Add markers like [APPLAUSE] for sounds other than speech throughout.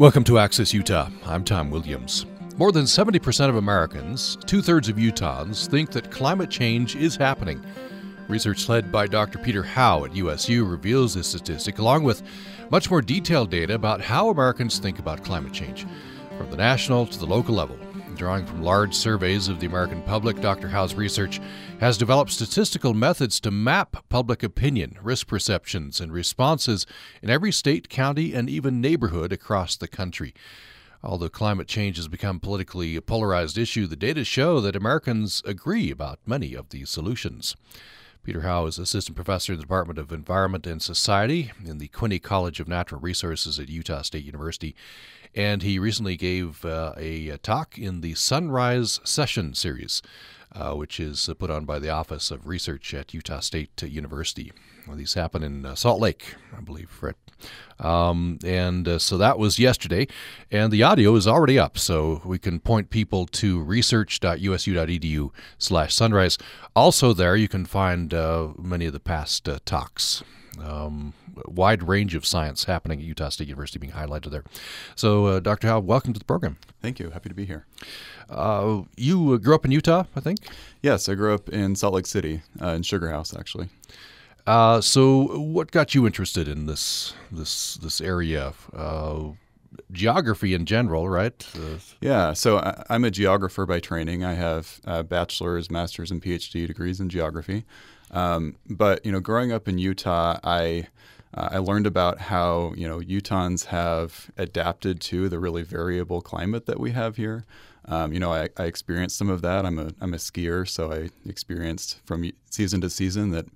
Welcome to Access Utah. I'm Tom Williams. More than 70% of Americans, two thirds of Utahns, think that climate change is happening. Research led by Dr. Peter Howe at USU reveals this statistic, along with much more detailed data about how Americans think about climate change, from the national to the local level. Drawing from large surveys of the American public, Dr. Howe's research has developed statistical methods to map public opinion, risk perceptions, and responses in every state, county, and even neighborhood across the country. Although climate change has become a politically polarized issue, the data show that Americans agree about many of the solutions. Peter Howe is assistant professor in the Department of Environment and Society in the Quinney College of Natural Resources at Utah State University and he recently gave uh, a, talk in the Sunrise Session series, uh, which is uh, put on by the Office of Research at Utah State University. Well, these happen in uh, Salt Lake, I believe, Fred. Um, and uh, so that was yesterday, and the audio is already up, so we can point people to research.usu.edu slash sunrise. Also there, you can find uh, many of the past talks. Um, wide range of science happening at Utah State University being highlighted there. So, uh, Dr. Howe, welcome to the program. Thank you. Happy to be here. Uh, you uh, grew up in Utah, I think? Yes, I grew up in Salt Lake City, uh, in Sugar House, actually. Uh, so, what got you interested in this this this area? Geography in general, right? Uh, yeah, so I, am a geographer by training. I have bachelor's, master's, and PhD degrees in geography. Um, but you know, growing up in Utah, I uh, I learned about how you know Utahns have adapted to the really variable climate that we have here. Um, you know, I, I, experienced some of that. I'm a I'm a skier, so I experienced from season to season that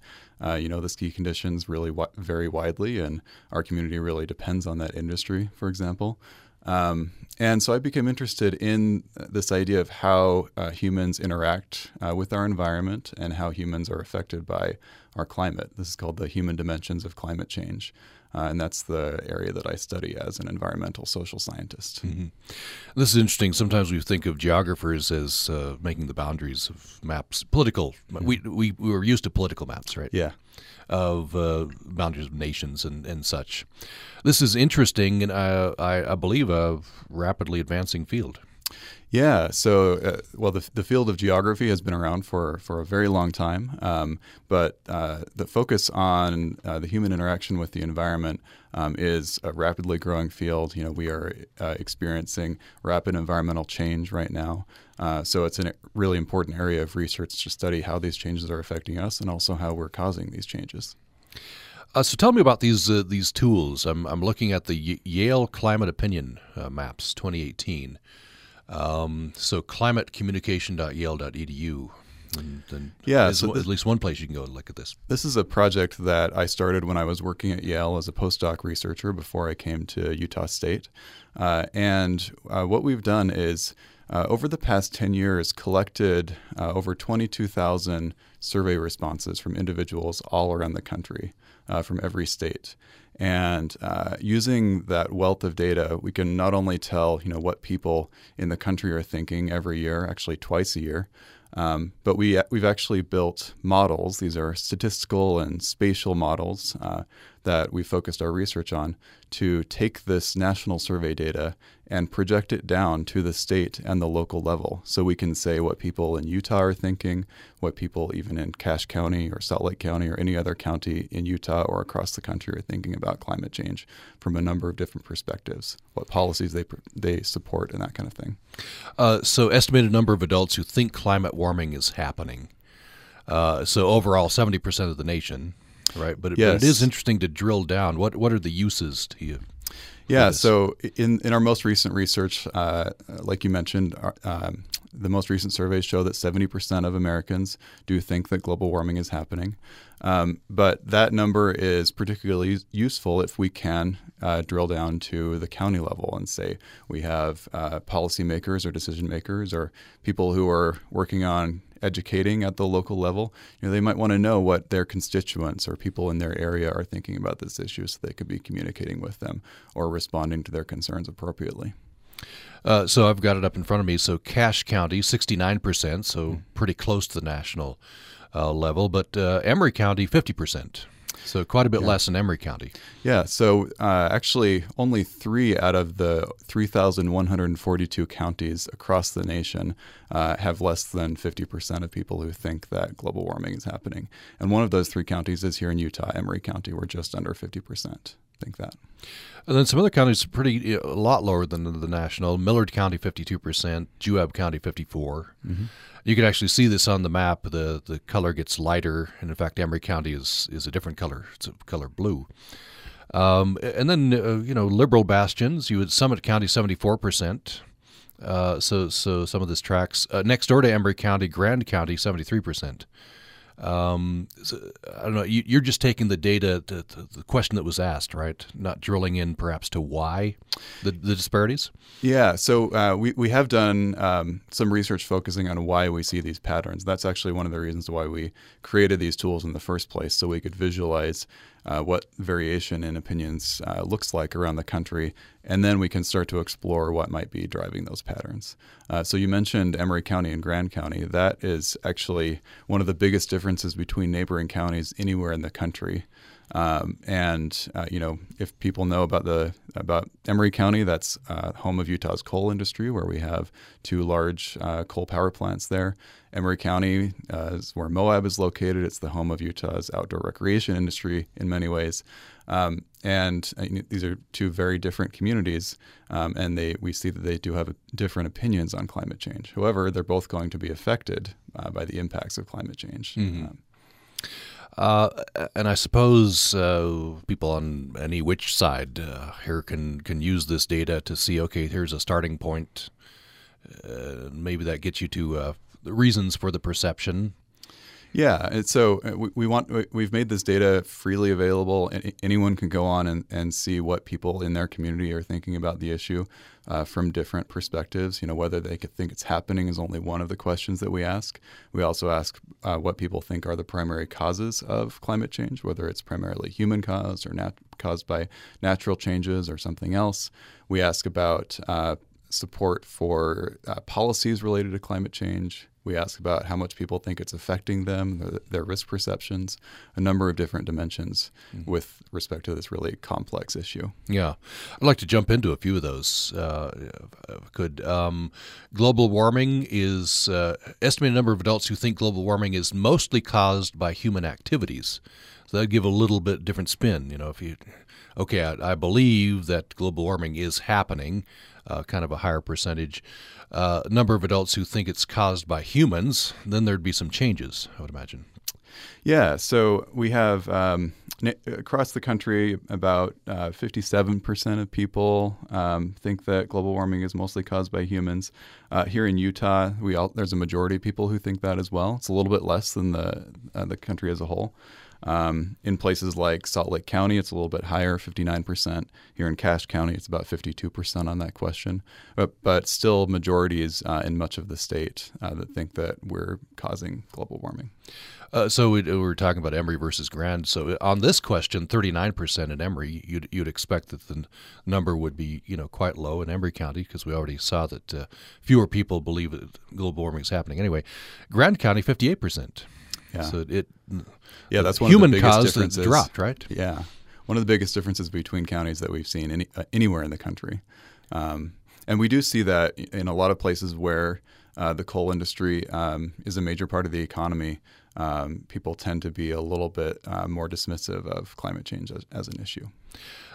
uh, you know the ski conditions really vary widely, and our community really depends on that industry. For example, um, and so I became interested in this idea of how uh, humans interact uh, with our environment and how humans are affected by our climate. This is called the human dimensions of climate change. Uh, and that's the area that I study as an environmental social scientist. Mm-hmm. This is interesting. Sometimes we think of geographers as uh, making the boundaries of maps, political. Mm-hmm. We, we, we were used to political maps, right? Yeah. Of uh, boundaries of nations and, and such. This is interesting, and I, I believe a rapidly advancing field. Yeah, so uh, well, the, the field of geography has been around for, for a very long time, um, but uh, the focus on uh, the human interaction with the environment um, is a rapidly growing field. You know, we are uh, experiencing rapid environmental change right now, uh, so it's a really important area of research to study how these changes are affecting us and also how we're causing these changes. Uh, so tell me about these uh, these tools. I'm, I'm looking at the y- Yale Climate Opinion uh, Maps 2018. Um, so climatecommunication.yale.edu. And, and yeah, so this, at least one place you can go and look at this. This is a project that I started when I was working at Yale as a postdoc researcher before I came to Utah State. Uh, and uh, what we've done is uh, over the past 10 years collected uh, over 22,000 survey responses from individuals all around the country uh, from every state. And uh, using that wealth of data, we can not only tell you know what people in the country are thinking every year, actually twice a year, um, but we we've actually built models. These are statistical and spatial models uh, that we focused our research on to take this national survey data and project it down to the state and the local level. So we can say what people in Utah are thinking, what people even in Cache County or Salt Lake County or any other county in Utah or across the country are thinking about climate change from a number of different perspectives, what policies they they support, and that kind of thing. Uh, so, estimated number of adults who think climate warming is happening. Uh, so, overall, seventy percent of the nation, right? But, yes. but it is interesting to drill down. What what are the uses to you? Yeah, so in, in our most recent research, uh, like you mentioned, uh, um, the most recent surveys show that 70% of Americans do think that global warming is happening. Um, but that number is particularly useful if we can uh, drill down to the county level and say we have uh, policymakers or decision makers or people who are working on educating at the local level, you know, they might want to know what their constituents or people in their area are thinking about this issue so they could be communicating with them or responding to their concerns appropriately. Uh, so I've got it up in front of me. So Cache County, 69%, so mm. pretty close to the national uh, level, but uh, Emery County, 50%. So quite a bit yeah. less in Emery County. Yeah. So uh, actually, only three out of the 3,142 counties across the nation uh, have less than 50% of people who think that global warming is happening. And one of those three counties is here in Utah, Emery County. We're just under 50% think that. And then some other counties are pretty a lot lower than the, national. Millard County, fifty-two percent. Juab County, 54 mm-hmm. You can actually see this on the map. the The color gets lighter, and in fact, Emery County is is a different color. It's a color blue. Um, and then uh, you know liberal bastions. You would Summit County, seventy-four percent. Uh, so so some of this tracks uh, next door to Emery County, Grand County, seventy-three percent. Um, so, I don't know. You, are just taking the data, to, to, the question that was asked, right? Not drilling in perhaps to why the, the disparities. Yeah. So uh, we we have done um, some research focusing on why we see these patterns. That's actually one of the reasons why we created these tools in the first place, so we could visualize uh, what variation in opinions uh, looks like around the country, and then we can start to explore what might be driving those patterns. Uh, so you mentioned Emery County and Grand County. That is actually one of the biggest differences between neighboring counties anywhere in the country. Um, and uh, you know, if people know about the about Emery County, that's uh, home of Utah's coal industry, where we have two large uh, coal power plants there. Emery County uh, is where Moab is located. It's the home of Utah's outdoor recreation industry in many ways. Um, and uh, these are two very different communities, um, and they we see that they do have different opinions on climate change. However, they're both going to be affected uh, by the impacts of climate change. Mm-hmm. Um, uh, and I suppose uh, people on any which side uh, here can can use this data to see. Okay, here's a starting point. Uh, maybe that gets you to uh, reasons for the perception. Yeah, and so uh, we, want we've made this data freely available. Anyone can go on and, and see what people in their community are thinking about the issue uh, from different perspectives. You know, whether they could think it's happening is only one of the questions that we ask. We also ask uh, what people think are the primary causes of climate change, whether it's primarily human caused or nat- caused by natural changes or something else. We ask about uh, support for uh, policies related to climate change. We ask about how much people think it's affecting them, their, their risk perceptions, a number of different dimensions mm-hmm. with respect to this really complex issue. Yeah. I'd like to jump into a few of those. Uh, could. Um, global warming is uh, estimated number of adults who think global warming is mostly caused by human activities. So that'd give a little bit different spin. You know, if you, okay, I, I believe that global warming is happening, uh, kind of a higher percentage uh, number of adults who think it's caused by humans, then there'd be some changes, I would imagine. Yeah, so we have um, across the country about uh, 57% of people um, think that global warming is mostly caused by humans. Uh, here in Utah, we all, there's a majority of people who think that as well. It's a little bit less than the uh, the country as a whole. Um, in places like Salt Lake County, it's a little bit higher, 59%. Here in Cache County, it's about 52% on that question. But, but still, majorities uh, in much of the state uh, that think that we're causing global warming. Uh, so we, we, were talking about Emery versus Grand. So on this question, 39% in Emery, you'd, you'd expect that the number would be you know quite low in Emery County because we already saw that uh, fewer people believe that global warming is happening. Anyway, Grand County, 58%. Yeah. So it yeah, that's one human of the biggest caused differences. dropped, right? Yeah, one of the biggest differences between counties that we've seen any, uh, anywhere in the country, um, and we do see that in a lot of places where uh, the coal industry um, is a major part of the economy. Um, people tend to be a little bit uh, more dismissive of climate change as, as, an issue.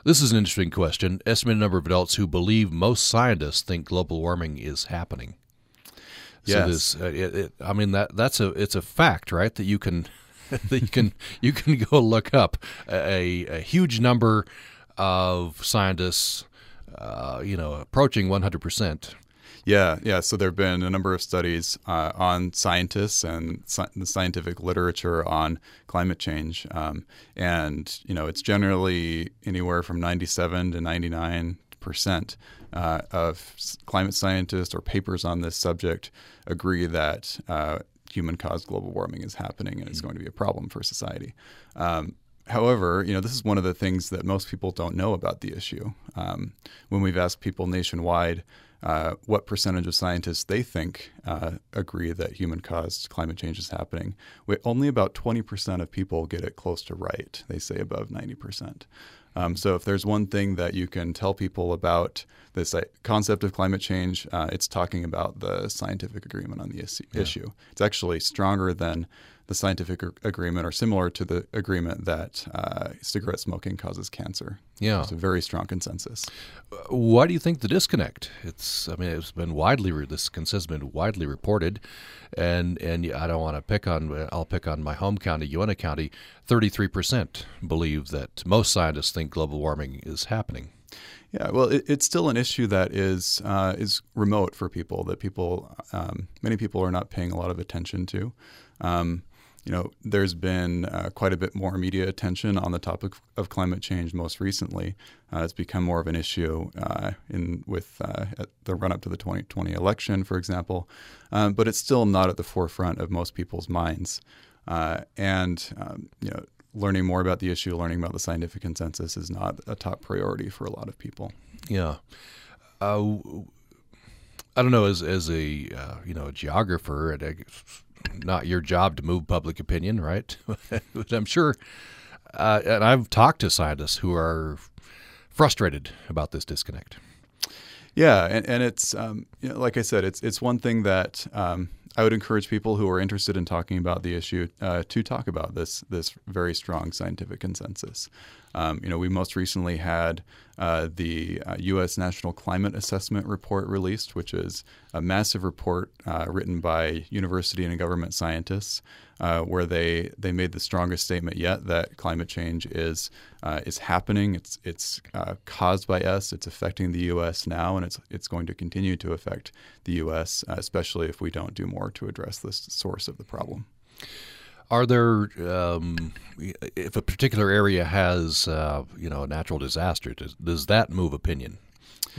This is an interesting question. Estimated number of adults who believe most scientists think global warming is happening. Yes. So this, uh, it, it, I mean that that's a it's a fact, right? That you can [LAUGHS] that you can you can go look up a, a huge number of scientists, uh, you know, approaching 100 percent. Yeah, yeah. So there have been a number of studies uh, on scientists and sci- the scientific literature on climate change, um, and you know, it's generally anywhere from 97 to 99 percent uh, of climate scientists or papers on this subject agree that uh, human caused global warming is happening and it's going to be a problem for society. Um, however, you know, this is one of the things that most people don't know about the issue. Um, when we've asked people nationwide, uh, what percentage of scientists they think uh, agree that human caused climate change is happening. We, only about 20% of people get it close to right. They say above 90%. Um, so, if there's one thing that you can tell people about this uh, concept of climate change, uh, it's talking about the scientific agreement on the is- yeah. issue. It's actually stronger than the scientific agreement or similar to the agreement that uh, cigarette smoking causes cancer. Yeah, it's a very strong consensus. Why do you think the disconnect? It's I mean it's been widely this consensus has been widely reported, and and I don't want to pick on I'll pick on my home county, Uintah County. Thirty three percent believe that most scientists think global warming is happening. Yeah, well, it, it's still an issue that is uh, is remote for people that people um, many people are not paying a lot of attention to. Um, you know, there's been uh, quite a bit more media attention on the topic of climate change most recently. Uh, it's become more of an issue uh, in with uh, the run up to the 2020 election, for example, um, but it's still not at the forefront of most people's minds. Uh, and um, you know, learning more about the issue, learning about the scientific consensus, is not a top priority for a lot of people. Yeah. Uh, I don't know, as as a you know a geographer, not your job to move public opinion, right? [LAUGHS] but I'm sure, uh, and I've talked to scientists who are frustrated about this disconnect. Yeah, and, and it's um, you know, like I said, it's it's one thing that um, I would encourage people who are interested in talking about the issue uh, to talk about this this very strong scientific consensus. Um, you know, we most recently had uh, the uh, U.S. National Climate Assessment Report released, which is a massive report uh, written by university and government scientists, uh, where they they made the strongest statement yet that climate change is uh, is happening. It's it's uh, caused by us. It's affecting the U.S. now, and it's it's going to continue to affect the U.S., especially if we don't do more to address this source of the problem. Are there, um, if a particular area has, uh, you know, a natural disaster, does, does that move opinion?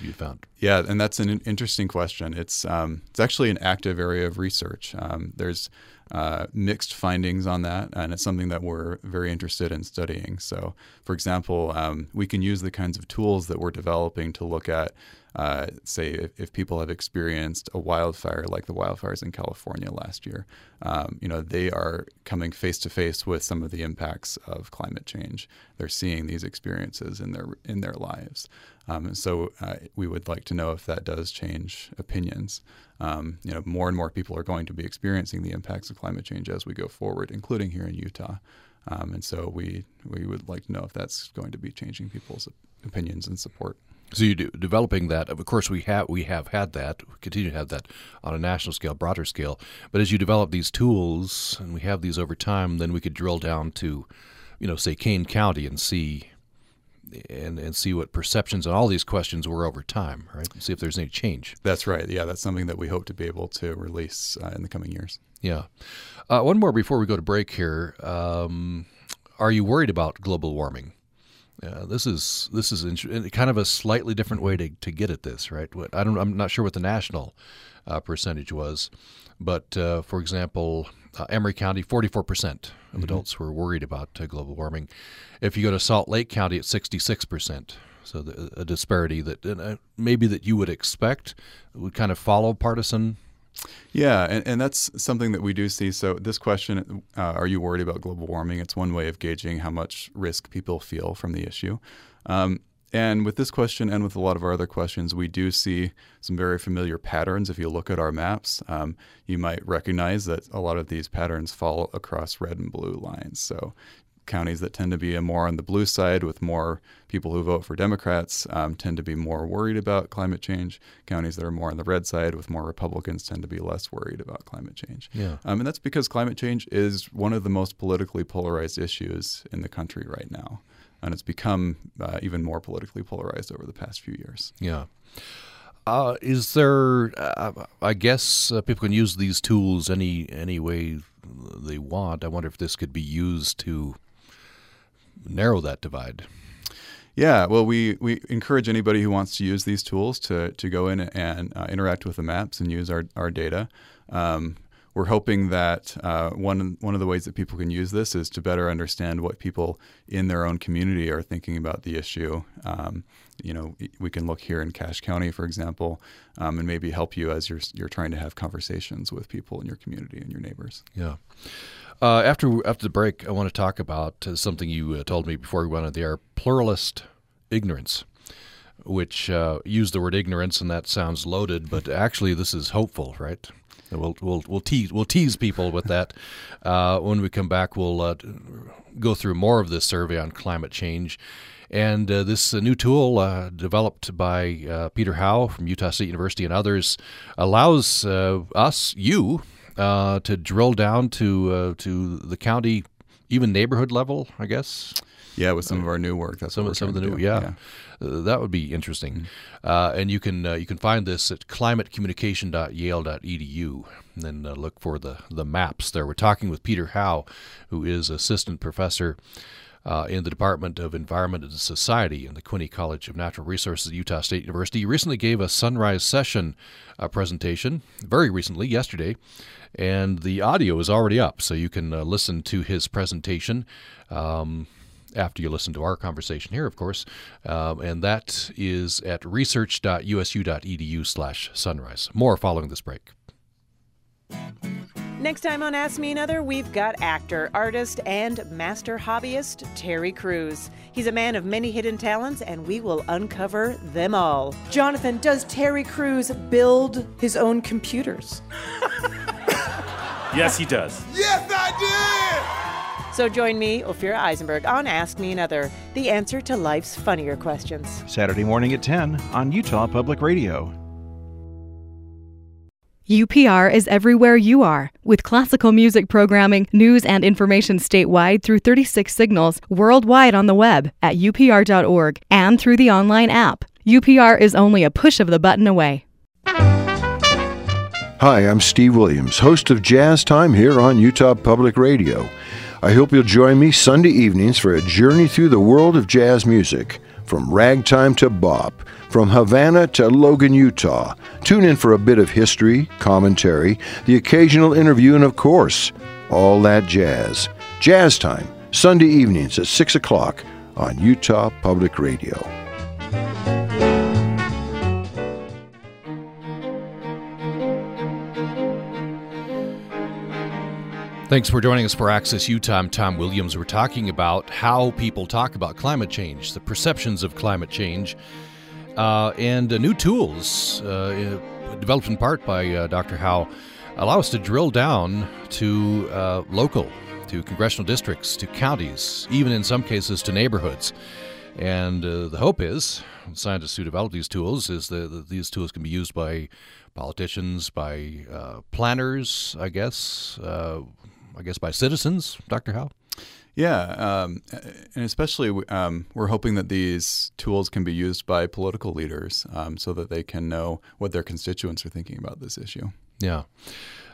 You found? Yeah, and that's an interesting question. It's um, it's actually an active area of research. Um, there's uh, mixed findings on that, and it's something that we're very interested in studying. So, for example, um, we can use the kinds of tools that we're developing to look at uh, say if, if, people have experienced a wildfire like the wildfires in California last year, um, you know they are coming face to face with some of the impacts of climate change. They're seeing these experiences in their in their lives, um, and so uh, we would like to know if that does change opinions. Um, you know, more and more people are going to be experiencing the impacts of climate change as we go forward, including here in Utah. Um, and so we we would like to know if that's going to be changing people's opinions and support. So you do, developing that. Of course, we have we have had that. We continue to have that on a national scale, broader scale. But as you develop these tools, and we have these over time, then we could drill down to, you know, say Kane County and see, and and see what perceptions on all these questions were over time, right? See if there's any change. That's right. Yeah, that's something that we hope to be able to release uh, in the coming years. Yeah. Uh, one more before we go to break here. Um, are you worried about global warming? Yeah, this is this is kind of a slightly different way to, to get at this, right? I don't, I'm not sure what the national uh, percentage was, but uh, for example, uh, Emery County, 44 percent of mm-hmm. adults were worried about uh, global warming. If you go to Salt Lake County, it's 66 percent. So the, a disparity that uh, maybe that you would expect would kind of follow partisan yeah, and, and that's something that we do see. So, this question, uh, are you worried about global warming? It's one way of gauging how much risk people feel from the issue. Um, and with this question and with a lot of our other questions, we do see some very familiar patterns. If you look at our maps, um, you might recognize that a lot of these patterns fall across red and blue lines. So counties that tend to be more on the blue side with more people who vote for Democrats um, tend to be more worried about climate change. Counties that are more on the red side with more Republicans tend to be less worried about climate change. Yeah. Um, and that's because climate change is one of the most politically polarized issues in the country right now. And it's become uh, even more politically polarized over the past few years. Yeah. Uh, is there? Uh, I guess uh, people can use these tools any any way they want. I wonder if this could be used to narrow that divide? Yeah, well, we, we encourage anybody who wants to use these tools to, to go in and uh, interact with the maps and use our, our data. Um, we're hoping that uh, one one of the ways that people can use this is to better understand what people in their own community are thinking about the issue. Um, you know, we can look here in Cache County, for example, um, and maybe help you as you're you're trying to have conversations with people in your community and your neighbors. Yeah. Uh, after after the break, I want to talk about uh, something you uh, told me before we went on the air: pluralist ignorance which uh, use the word ignorance, and that sounds loaded, but actually this is hopeful, right? We'll we'll we'll tease we'll tease people with that. [LAUGHS] Uh, when we come back, we'll go through more of this survey on climate change. And this new tool, developed by Peter Howe from Utah State University and others, allows us, you, to drill down to uh, to the county, even neighborhood level, I guess. Yeah, with some of our new work. That's some, some of the new, yeah. yeah. Uh, that would be interesting. Mm-hmm. Uh, and you can uh, you can find this at climatecommunication.yale.edu, and then uh, look for the the maps there. We're talking with Peter Howe, who is assistant professor. Uh, in the Department of Environment and Society in the Quinney College of Natural Resources at Utah State University. He recently gave a sunrise session uh, presentation, very recently, yesterday, and the audio is already up, so you can uh, listen to his presentation. Um, after you listen to our conversation here, of course, um, and that is at research.usu.edu/sunrise. More following this break. Next time on Ask Me Another, we've got actor, artist, and master hobbyist Terry Crews. He's a man of many hidden talents, and we will uncover them all. Jonathan, does Terry Crews build his own computers? yes, he does. Yes, I did! So join me, Ophira Eisenberg, on Ask Me Another, the answer to life's funnier questions. Saturday morning at 10 on Utah Public Radio. UPR is everywhere you are, with classical music programming, news, and information statewide through 36 signals worldwide on the web at upr.org and through the online app. UPR is only a push of the button away. Hi, I'm Steve Williams, host of Jazz Time here on Utah Public Radio. I hope you'll join me Sunday evenings for a journey through the world of jazz music, from ragtime to bop, from Havana to Logan, Utah. Tune in for a bit of history, commentary, the occasional interview, and of course, all that jazz. Jazz Time, Sunday evenings at 6 o'clock on Utah Public Radio. Thanks for joining us for Access Utah. I'm Tom Williams. We're talking about how people talk about climate change, the perceptions of climate change, uh, and uh, new tools uh, developed in part by uh, Dr. Howe allow us to drill down to uh, local, to congressional districts, to counties, even in some cases to neighborhoods. And uh, the hope is, scientists who develop these tools, is that, that these tools can be used by politicians, by planners, I guess, I guess, by citizens, Dr. Howe? Yeah, um, and especially um, we're hoping that these tools can be used by political leaders um, so that they can know what their constituents are thinking about this issue. Yeah.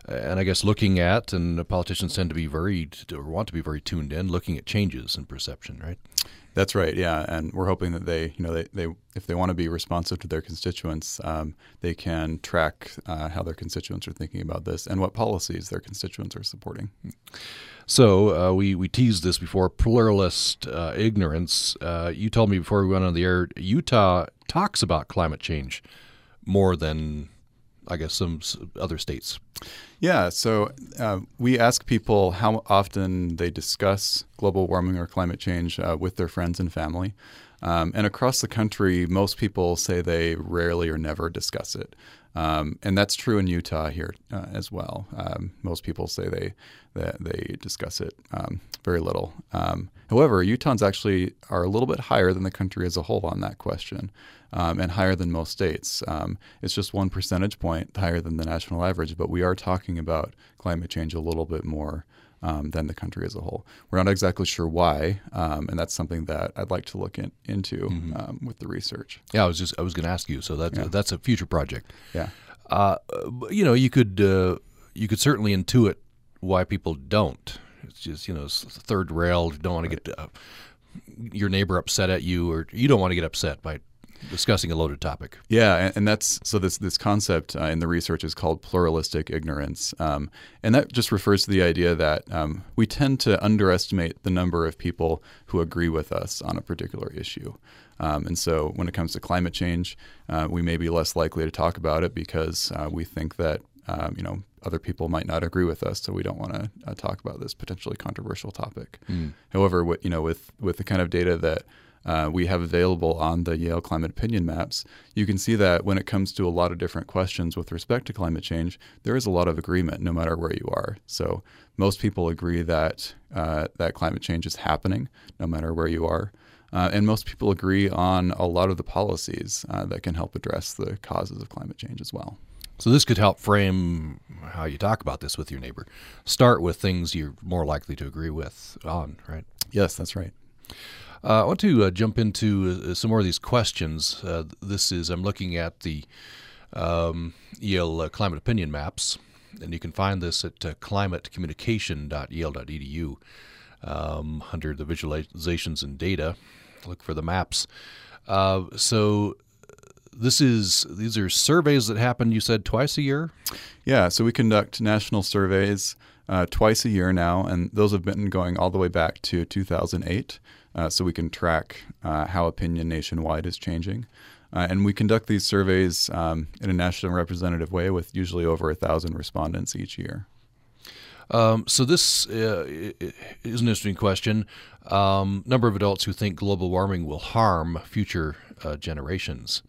And I guess looking at, and politicians tend to be very, or want to be very tuned in, looking at changes in perception, right? That's right. Yeah, and we're hoping that they, you know, they, they if they want to be responsive to their constituents, um, they can track uh, how their constituents are thinking about this and what policies their constituents are supporting. So uh, we we teased this before pluralist uh, ignorance. Uh, you told me before we went on the air, Utah talks about climate change more than I guess some other states. Yeah, so uh, we ask people how often they discuss global warming or climate change uh, with their friends and family. Um, and across the country, most people say they rarely or never discuss it. Um, and that's true in Utah here uh, as well. Um, most people say they that they discuss it um, very little. Um, however, Utahns actually are a little bit higher than the country as a whole on that question um, and higher than most states. Um, it's just one percentage point higher than the national average, but we are talking about climate change a little bit more. Um, than the country as a whole. We're not exactly sure why, um, and that's something that I'd like to look in, into mm-hmm. Um, with the research. Yeah, I was just I was going to ask you. So that's yeah. that's a future project. Yeah, uh, you know, you could uh, you could certainly intuit why people don't. It's just you know third rail. Don't want to get uh, your neighbor upset at you, or you don't want to get upset by discussing a loaded topic. Yeah, and, and that's so this this concept uh, in the research is called pluralistic ignorance, um, and that just refers to the idea that um, we tend to underestimate the number of people who agree with us on a particular issue. Um, and so, when it comes to climate change, uh, we may be less likely to talk about it because uh, we think that um, you know other people might not agree with us, so we don't want to uh, talk about this potentially controversial topic. Mm. However, what, you know, with with the kind of data that uh, we have available on the Yale Climate Opinion Maps, you can see that when it comes to a lot of different questions with respect to climate change, there is a lot of agreement no matter where you are. So most people agree that uh, that climate change is happening no matter where you are. Uh, and most people agree on a lot of the policies uh, that can help address the causes of climate change as well. So this could help frame how you talk about this with your neighbor. Start with things you're more likely to agree with on, right? Yes, that's right. Uh, I want to uh, jump into uh, some more of these questions. This is I'm looking at the um, Yale Climate Opinion Maps, and you can find this at climatecommunication.yale.edu um, under the visualizations and data. Look for the maps. so this is these are surveys that happen. You said twice a year. Yeah, so we conduct national surveys uh, twice a year now, and those have been going all the way back to 2008. Uh, so we can track uh, how opinion nationwide is changing. Uh, and we conduct these surveys um, in a national representative way with usually over a thousand respondents each year. Um, so this uh, is an interesting question. Um, number of adults who think global warming will harm future uh, generations.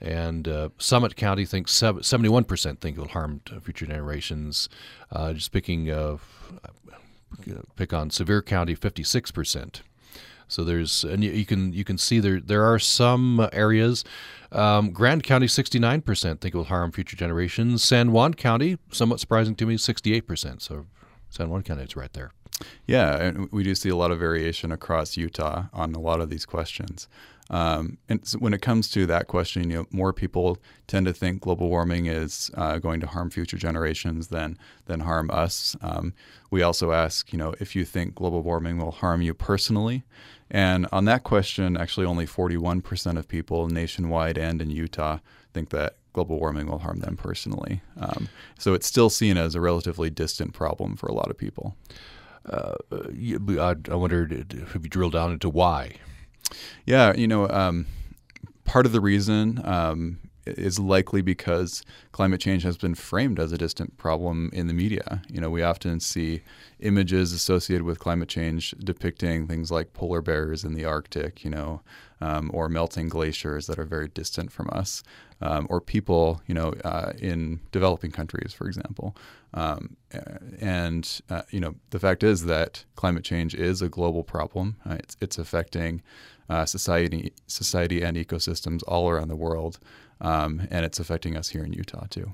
And uh, Summit County thinks 71% think it will harm future generations. Uh, just picking of, uh, pick on Sevier County, 56%. So there's and you, you, can you can see there there are some areas. Um, Grand County, 69% think it will harm future generations. San Juan County, somewhat surprising to me, 68%. So San Juan County is right there. Yeah, and we do see a lot of variation across Utah on a lot of these questions. Um, and so when it comes to that question, you know, more people tend to think global warming is uh, going to harm future generations than than harm us. Um, we also ask, you know, if you think global warming will harm you personally. And on that question, actually, only 41% of people nationwide and in Utah think that global warming will harm them personally. Um, so it's still seen as a relatively distant problem for a lot of people. Uh, I, I wondered, have you drilled down into why? Yeah, you know, um, part of the reason um, is likely because climate change has been framed as a distant problem in the media. You know, we often see images associated with climate change depicting things like polar bears in the Arctic, you know, um, or melting glaciers that are very distant from us, um, or people, you know, uh, in developing countries, for example. Um, and uh, you know, the fact is that climate change is a global problem. Uh, it's, it's affecting uh, society, society and ecosystems all around the world, um, and it's affecting us here in Utah too.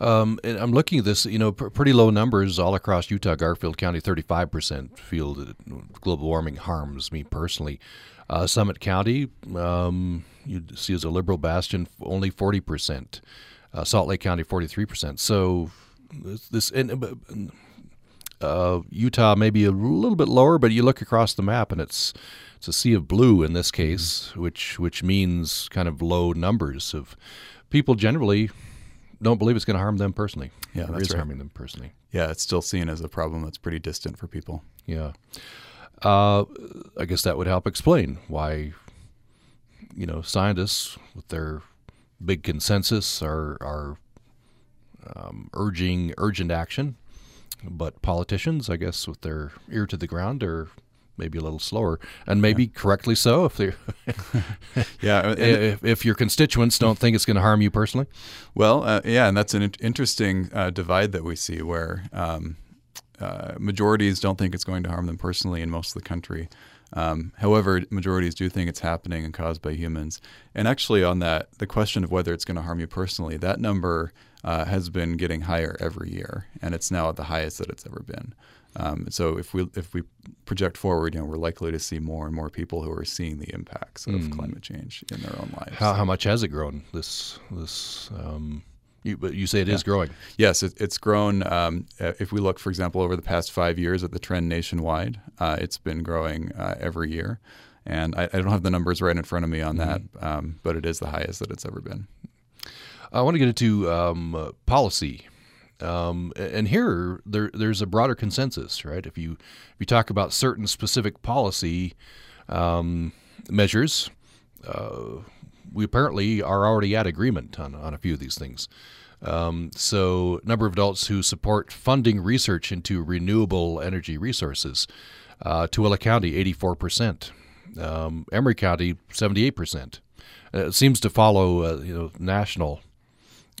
Um, and I'm looking at this, you know, pr- pretty low numbers all across Utah. Garfield County, 35% feel that global warming harms me personally. Uh, Summit County, um, you see as a liberal bastion, only 40%. Uh, Salt Lake County, 43%. So this, this and, uh, Utah maybe a little bit lower, but you look across the map and it's it's a sea of blue in this case, mm-hmm. which which means kind of low numbers of people generally don't believe it's going to harm them personally. Yeah, that's right. harming them personally. Yeah, it's still seen as a problem that's pretty distant for people. Yeah, uh, I guess that would help explain why you know scientists with their big consensus are are um, urging urgent action, but politicians, I guess, with their ear to the ground, are maybe a little slower, and maybe yeah. correctly so if they [LAUGHS] [LAUGHS] yeah if, if, your constituents don't think it's going to harm you personally. Well, uh, yeah, and that's an interesting uh, divide that we see where um, uh, majorities don't think it's going to harm them personally in most of the country. Um, however, majorities do think it's happening and caused by humans. And actually, on that, the question of whether it's going to harm you personally, that number uh, has been getting higher every year, and it's now at the highest that it's ever been. Um, so if we if we project forward, you know, we're likely to see more and more people who are seeing the impacts of mm. climate change in their own lives. How, how much has it grown? This this um, You, but you say it is growing. Yes, it, it's grown. Um, uh, if we look, for example, over the past five years at the trend nationwide, uh, it's been growing uh, every year. And I, I, don't have the numbers right in front of me on that, mm-hmm. um, but it is the highest that it's ever been. I want to get into um, uh, policy. Um, and here, there, there's a broader consensus, right? If you if you talk about certain specific policy um, measures, uh, we apparently are already at agreement on, on a few of these things. Um, so, number of adults who support funding research into renewable energy resources. Uh, Tooele County, 84%. Um, Emery County, 78%. Uh, it seems to follow uh, you know national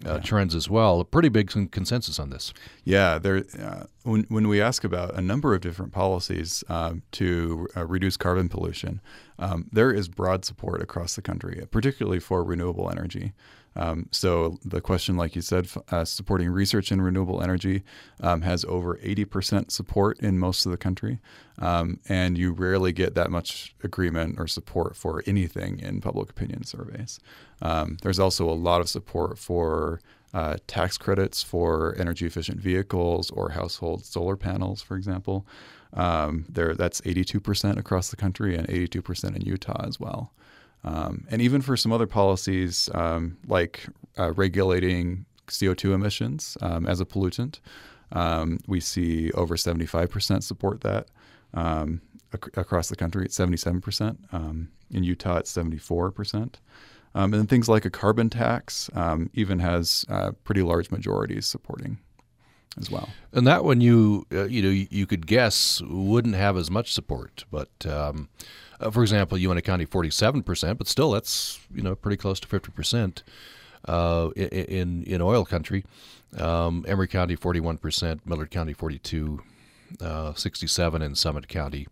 uh, yeah. trends as well. A pretty big consensus on this. Yeah, there. Uh, when when we ask about a number of different policies um, to uh, reduce carbon pollution, um, there is broad support across the country, particularly for renewable energy. Um, so the question, like you said, uh, supporting research in renewable energy um, has over 80% support in most of the country, um, and you rarely get that much agreement or support for anything in public opinion surveys. Um, there's also a lot of support for uh, tax credits for energy efficient vehicles or household solar panels, for example. Um, there, that's 82% across the country and 82% in Utah as well. Um, and even for some other policies um, like uh, regulating CO2 emissions um, as a pollutant, um, we see over 75% support that um, ac- across the country. It's 77%. Um, in Utah, it's 74%. And then things like a carbon tax even has uh, pretty large majorities supporting as well. And that one, you uh, you know, you could guess wouldn't have as much support, but um, uh, for example, Uintah County, 47%, but still that's, you know, pretty close to 50% uh, in, in oil country. Um, Emery County, 41%, Millard County, 42, uh, 67 in Summit County,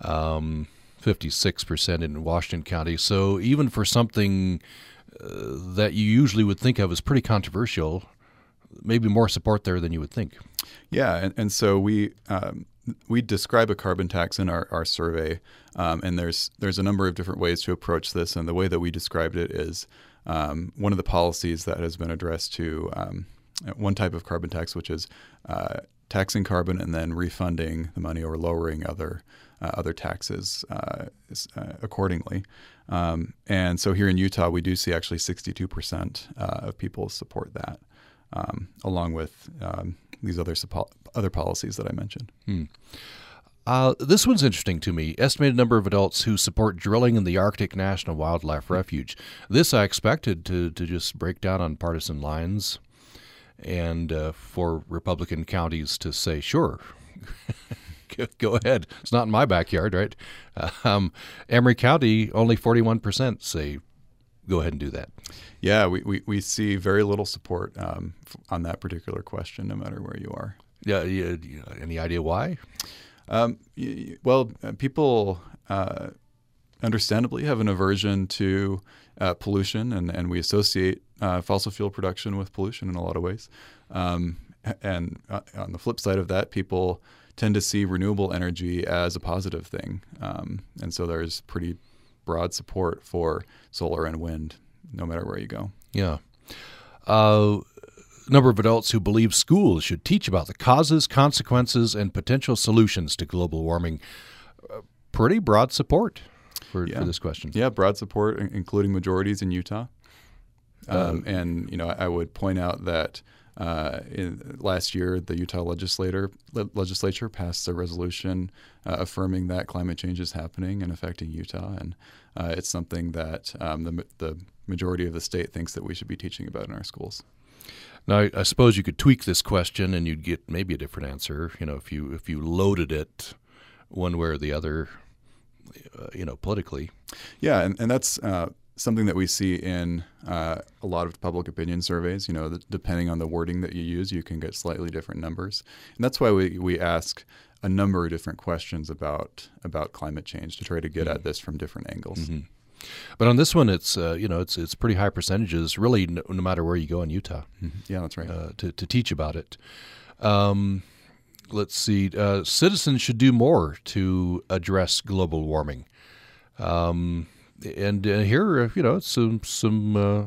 um, 56% in Washington County. So even for something uh, that you usually would think of as pretty controversial, maybe more support there than you would think. Yeah, and, and so we um, we describe a carbon tax in our, our survey, um, and there's there's a number of different ways to approach this. And the way that we described it is um, one of the policies that has been addressed to um, one type of carbon tax, which is uh, taxing carbon and then refunding the money or lowering other uh, other taxes uh, uh accordingly. Um, and so here in Utah, we do see actually 62% uh, of people support that, um, along with um, these other other policies that I mentioned. Hmm. Uh, this one's interesting to me. Estimated number of adults who support drilling in the Arctic National Wildlife Refuge. This I expected to, to just break down on partisan lines and uh, for Republican counties to say, sure, [LAUGHS] [LAUGHS] go ahead. It's not in my backyard, right? Um, Emery County, only 41% say go ahead and do that. Yeah, we, we, we see very little support um, on that particular question, no matter where you are. Yeah, yeah any idea why? Um, well, uh, people uh, understandably have an aversion to uh, pollution, and, and we associate uh, fossil fuel production with pollution in a lot of ways. Um, and uh, on the flip side of that, people tend to see renewable energy as a positive thing. Um, and so there's pretty broad support for solar and wind, no matter where you go. Yeah. Uh, number of adults who believe schools should teach about the causes, consequences, and potential solutions to global warming. Uh, pretty broad support for, yeah. for, this question. Yeah, broad support, including majorities in Utah. Um, uh, and you know, I would point out that uh, in, last year, the Utah legislator le- legislature passed a resolution uh, affirming that climate change is happening and affecting Utah, and uh, it's something that um, the, the majority of the state thinks that we should be teaching about in our schools. Now, I, I suppose you could tweak this question, and you'd get maybe a different answer. You know, if you if you loaded it one way or the other, uh, you know, politically. Yeah, and, and that's uh, something that we see in uh, a lot of public opinion surveys. You know, the, depending on the wording that you use, you can get slightly different numbers, and that's why we, we ask a number of different questions about about climate change to try to get mm-hmm. at this from different angles. Mm-hmm. But on this one, it's uh, you know it's it's pretty high percentages, really, no, no matter where you go in Utah. Mm-hmm. Yeah, that's right. Uh, to to teach about it. Um, let's see. Uh, citizens should do more to address global warming. Um, and uh, here, uh, you know, some some uh,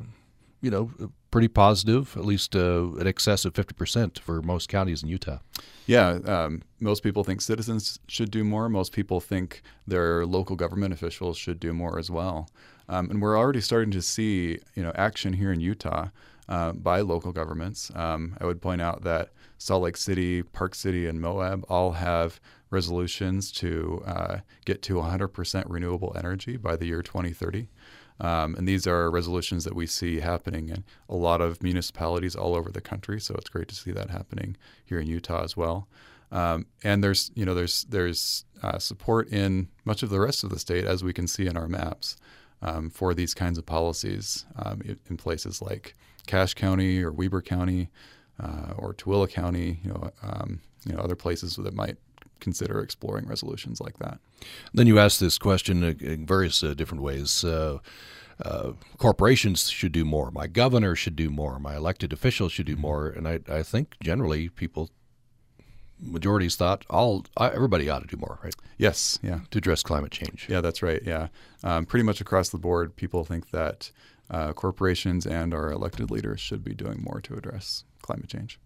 you know pretty positive, at least uh, in excess of 50% for most counties in Utah. Yeah, um, most people think citizens should do more. Most people think their local government officials should do more as well. Um, and we're already starting to see, you know, action here in Utah uh, by local governments. Um, I would point out that Salt Lake City, Park City, and Moab all have resolutions to uh, get to 100% renewable energy by the year 2030. Um, and these are resolutions that we see happening in a lot of municipalities all over the country. So it's great to see that happening here in Utah as well. Um, and there's you know there's there's uh, support in much of the rest of the state, as we can see in our maps, um, for these kinds of policies um, in places like Cache County or Weber County uh, or Tooele County. You know, um, you know other places that might consider exploring resolutions like that. Then you asked this question in various uh, different ways. Uh, uh, corporations should do more. My governor should do more. My elected officials should do mm-hmm. more. And I, I think generally people, majorities thought all everybody ought to do more, right? Yes, yeah. To address climate change. Yeah, that's right. Yeah, um, pretty much across the board, people think that uh, corporations and our elected leaders should be doing more to address climate change.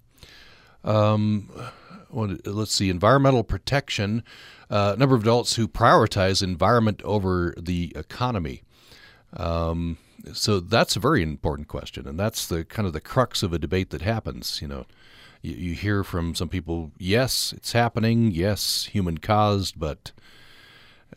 Um, well, let's see, environmental protection. Uh, number of adults who prioritize environment over the economy. Um, so that's a very important question, and that's the kind of the crux of a debate that happens. You know, you, you hear from some people, yes, it's happening, yes, human caused, but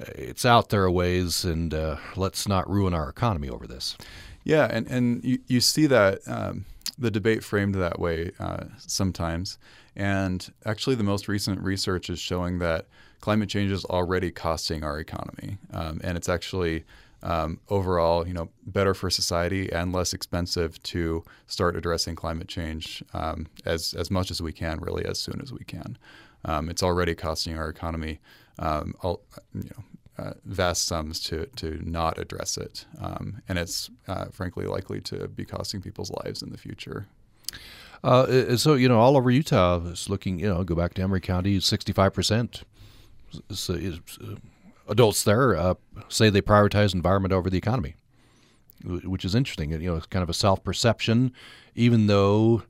uh, it's out there a ways, and uh, let's not ruin our economy over this. Yeah, and and you, you see that um, the debate framed that way uh, sometimes, and actually, the most recent research is showing that climate change is already costing our economy, um, and it's actually um, overall, you know, better for society and less expensive to start addressing climate change um, as as much as we can, really as soon as we can. Um, it's already costing our economy, um, all, you know, uh, vast sums to to not address it, um, and it's uh, frankly likely to be costing people's lives in the future. Uh, so you know, all over Utah is looking. You know, go back to Emery County, sixty-five percent. Uh, adults there uh, say they prioritize environment over the economy, which is interesting. You know, it's kind of a self-perception, even though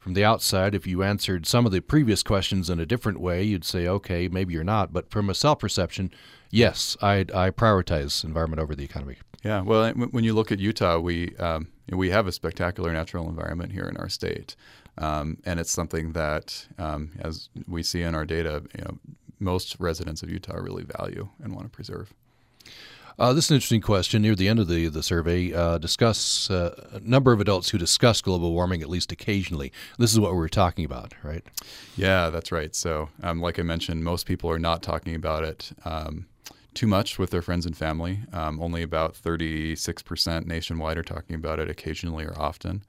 from the outside, if you answered some of the previous questions in a different way, you'd say, okay, maybe you're not. But from a self-perception, yes, I, I prioritize environment over the economy. Yeah, well, when you look at Utah, we um, we have a spectacular natural environment here in our state, um, and it's something that, um, as we see in our data, you know, most residents of Utah really value and want to preserve. Uh, this is an interesting question. Near the end of the the survey, uh, discuss uh, a number of adults who discuss global warming at least occasionally. This is what we were talking about, right? Yeah, that's right. So, um, like I mentioned, most people are not talking about it um, too much with their friends and family. Um, only about 36% nationwide are talking about it occasionally or often.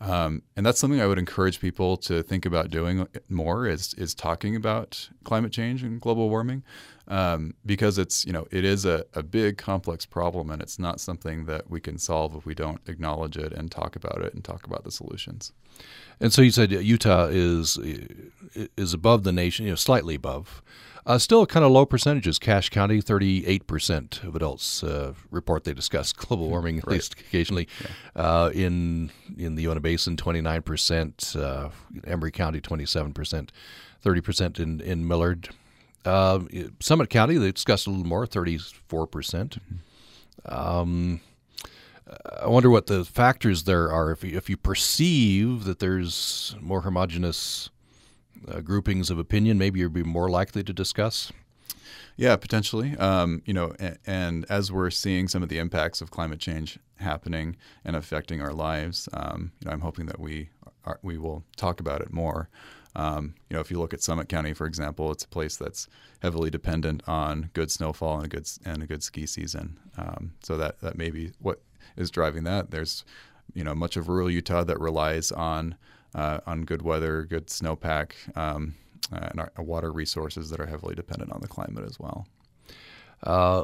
Um, and that's something I would encourage people to think about doing more is is talking about climate change and global warming, um, because it's you know it is a, a big complex problem and it's not something that we can solve if we don't acknowledge it and talk about it and talk about the solutions. And so you said Utah is is above the nation, you know, slightly above. Uh, still, kind of low percentages. Cache County, 38% of adults uh, report they discuss [LAUGHS] global warming, at right. least occasionally. Yeah. Uh, in in the Uinta Basin, 29%. Uh, Emery County, 27%. 30% in, in Millard. Uh, Summit County, they discussed a little more, 34%. percent mm-hmm. um, I wonder what the factors there are. If you, if you perceive that there's more homogenous uh, groupings of opinion, maybe you'd be more likely to discuss? Yeah, potentially. Um, you know, and, and, as we're seeing some of the impacts of climate change happening and affecting our lives, um, you know, I'm hoping that we are, we will talk about it more. Um, you know, if you look at Summit County, for example, it's a place that's heavily dependent on good snowfall and a good and a good ski season. Um, so that that may be what is driving that. There's, you know, much of rural Utah that relies on uh, on good weather, good snowpack, um, and our, our water resources that are heavily dependent on the climate as well. Uh,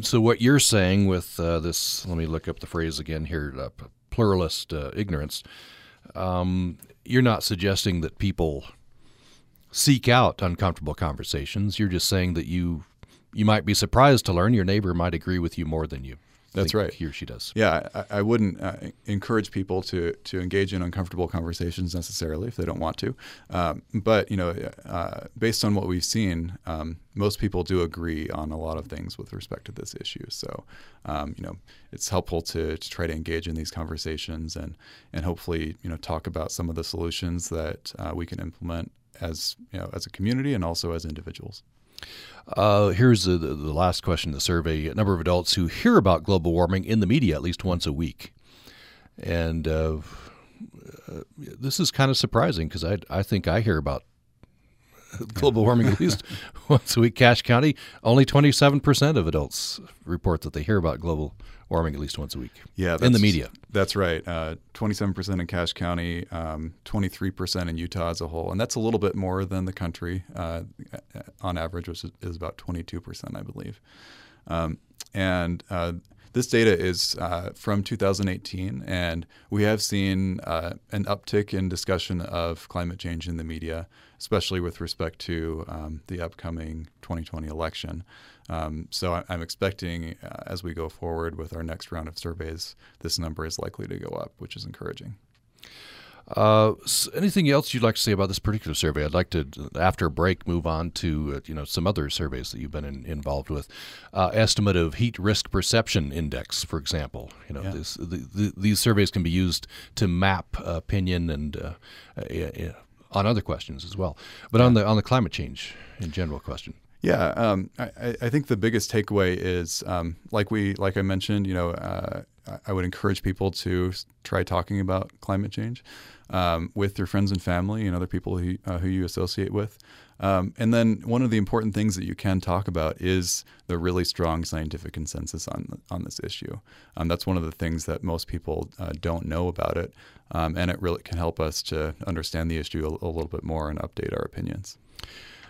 so what you're saying with uh, this, let me look up the phrase again here, uh, pluralist uh, ignorance. Um, you're not suggesting that people seek out uncomfortable conversations. You're just saying that you you might be surprised to learn your neighbor might agree with you more than you. That's right. He or she does. Yeah, I, I wouldn't uh, encourage people to to engage in uncomfortable conversations necessarily if they don't want to. Um, but you know, uh, based on what we've seen, um, most people do agree on a lot of things with respect to this issue. So, um, you know, it's helpful to, to try to engage in these conversations and and hopefully you know talk about some of the solutions that uh, we can implement as you know as a community and also as individuals. Uh, here's the, the, last question in the survey. A number of adults who hear about global warming in the media at least once a week. And uh, uh, this is kind of surprising because I, I think I hear about [LAUGHS] global warming at least [LAUGHS] once a week. Cache County, only 27% of adults report that they hear about global warming at least once a week. Yeah, in the media. That's right. Uh, 27% in Cache County, um, 23% in Utah as a whole, and that's a little bit more than the country uh, on average, which is about 22%, I believe. Um, and uh, this data is uh, from 2018, and we have seen uh, an uptick in discussion of climate change in the media, especially with respect to um, the upcoming 2020 election. Um, so I'm expecting uh, as we go forward with our next round of surveys, this number is likely to go up, which is encouraging. Uh, anything else you'd like to say about this particular survey? I'd like to, after a break, move on to uh, you know some other surveys that you've been in, involved with. Uh, estimate of heat risk perception index, for example. You know, yeah. this, the, the, these surveys can be used to map opinion and uh, uh, on other questions as well. But yeah. on the on the climate change in general question. Yeah, um, I, I, think the biggest takeaway is um, like we like I mentioned. You know, uh, I would encourage people to try talking about climate change um, with your friends and family and other people who, uh, who you associate with. Um, and then one of the important things that you can talk about is the really strong scientific consensus on on this issue. Um, that's one of the things that most people uh, don't know about it, um, and it really can help us to understand the issue a, a little bit more and update our opinions.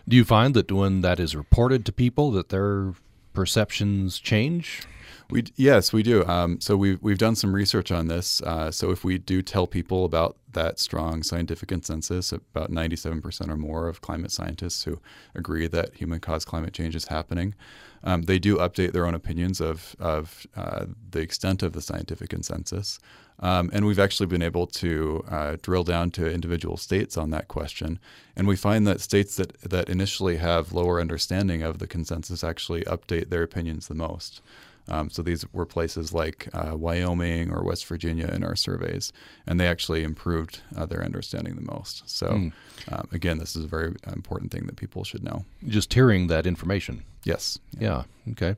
Do you find that when that is reported to people that their perceptions change? We yes, we do. Um, so we've we've done some research on this. Uh, so if we do tell people about that strong scientific consensus, about 97% or more of climate scientists who agree that human-caused climate change is happening, um, they do update their own opinions of of uh, the extent of the scientific consensus. Um, and we've actually been able to uh, drill down to individual states on that question. And we find that states that, that initially have lower understanding of the consensus actually update their opinions the most. Um, so these were places like uh, Wyoming or West Virginia in our surveys, and they actually improved uh, their understanding the most. So mm. um, again, this is a very important thing that people should know. Just hearing that information. Yes. Yeah. yeah. Okay.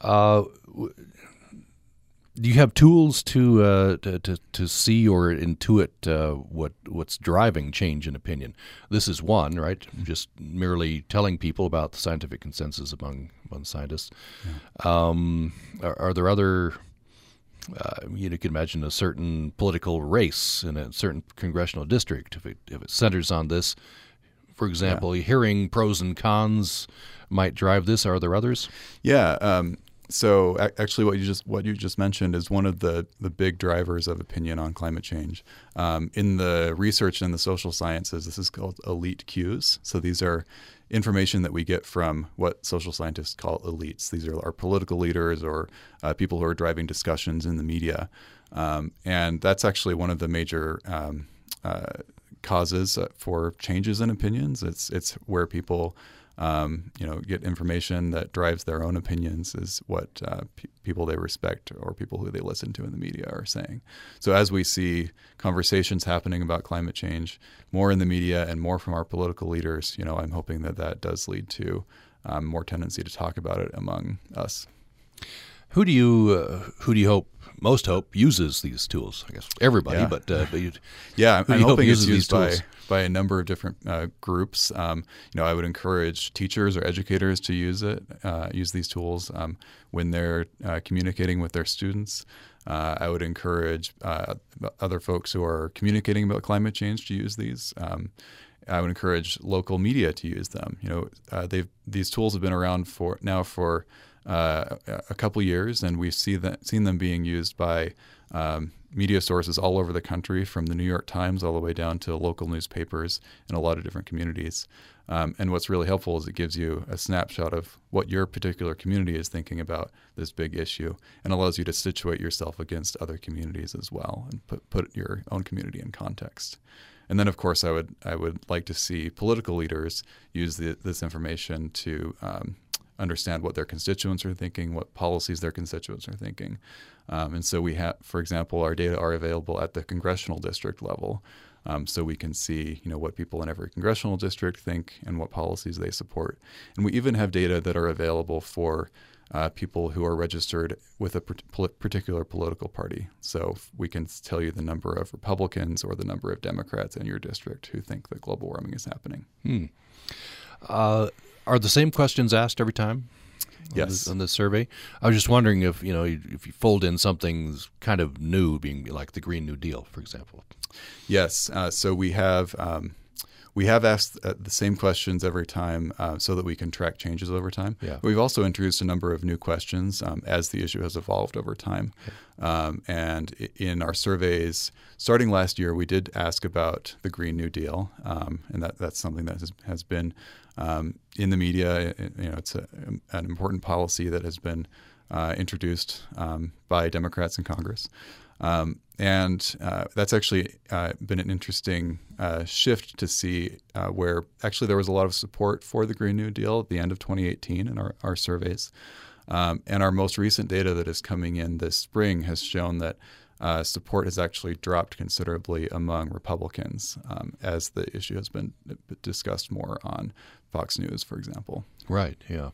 Uh, do you have tools to uh, to, to, to see or intuit uh, what what's driving change in opinion? This is one, right? Just merely telling people about the scientific consensus among among scientists. Yeah. Um, are, are, there other? Uh, you, know, you can imagine a certain political race in a certain congressional district. If it if it centers on this, for example, yeah. hearing pros and cons might drive this. Are there others? Yeah, um, so actually, what you just what you just mentioned is one of the the big drivers of opinion on climate change. Um, in the research and the social sciences, this is called elite cues. So these are information that we get from what social scientists call elites. These are our political leaders or uh, people who are driving discussions in the media, um, and that's actually one of the major um, uh, causes for changes in opinions. It's it's where people um, you know, get information that drives their own opinions is what uh, pe- people they respect or people who they listen to in the media are saying. So as we see conversations happening about climate change more in the media and more from our political leaders, you know, I'm hoping that that does lead to um, more tendency to talk about it among us. Who do you uh, who do you hope most hope uses these tools? I guess everybody, yeah. but uh, but yeah, I'm, [LAUGHS] I'm hoping it's used by by a number of different uh, groups. Um, you know, I would encourage teachers or educators to use it, uh, use these tools um, when they're uh, communicating with their students. Uh, I would encourage other folks who are communicating about climate change to use these. Um, I would encourage local media to use them. You know, they've these tools have been around for now for uh, a couple years, and we've see that, seen them being used by um, media sources all over the country, from the New York Times all the way down to local newspapers in a lot of different communities. Um, and what's really helpful is it gives you a snapshot of what your particular community is thinking about this big issue and allows you to situate yourself against other communities as well and put, put your own community in context. And then, of course, I would I would like to see political leaders use the, this information to um, understand what their constituents are thinking, what policies their constituents are thinking. Um, and so we have, for example, our data are available at the congressional district level. Um, so we can see, you know, what people in every congressional district think and what policies they support. And we even have data that are available for uh, people who are registered with a particular political party. So we can tell you the number of Republicans or the number of Democrats in your district who think that global warming is happening. Hmm. Uh, are the same questions asked every time? Yes. On the, survey, I was just wondering if you know if you fold in something kind of new, being like the Green New Deal, for example. Yes. Uh, so we have um, we have asked uh, the same questions every time uh, so that we can track changes over time. Yeah. We've also introduced a number of new questions um, as the issue has evolved over time. Um, and in our surveys, starting last year, we did ask about the Green New Deal, um, and that, that's something that has, has been um, in the media. You know, it's a, an important policy that has been uh, introduced um, by Democrats in Congress. Um, and uh, that's actually uh, been an interesting uh, shift to see uh, where actually there was a lot of support for the Green New Deal at the end of 2018 in our, our surveys. Um, and our most recent data that is coming in this spring has shown that uh, support has actually dropped considerably among Republicans um, as the issue has been discussed more on Fox News, for example. Right. Yeah,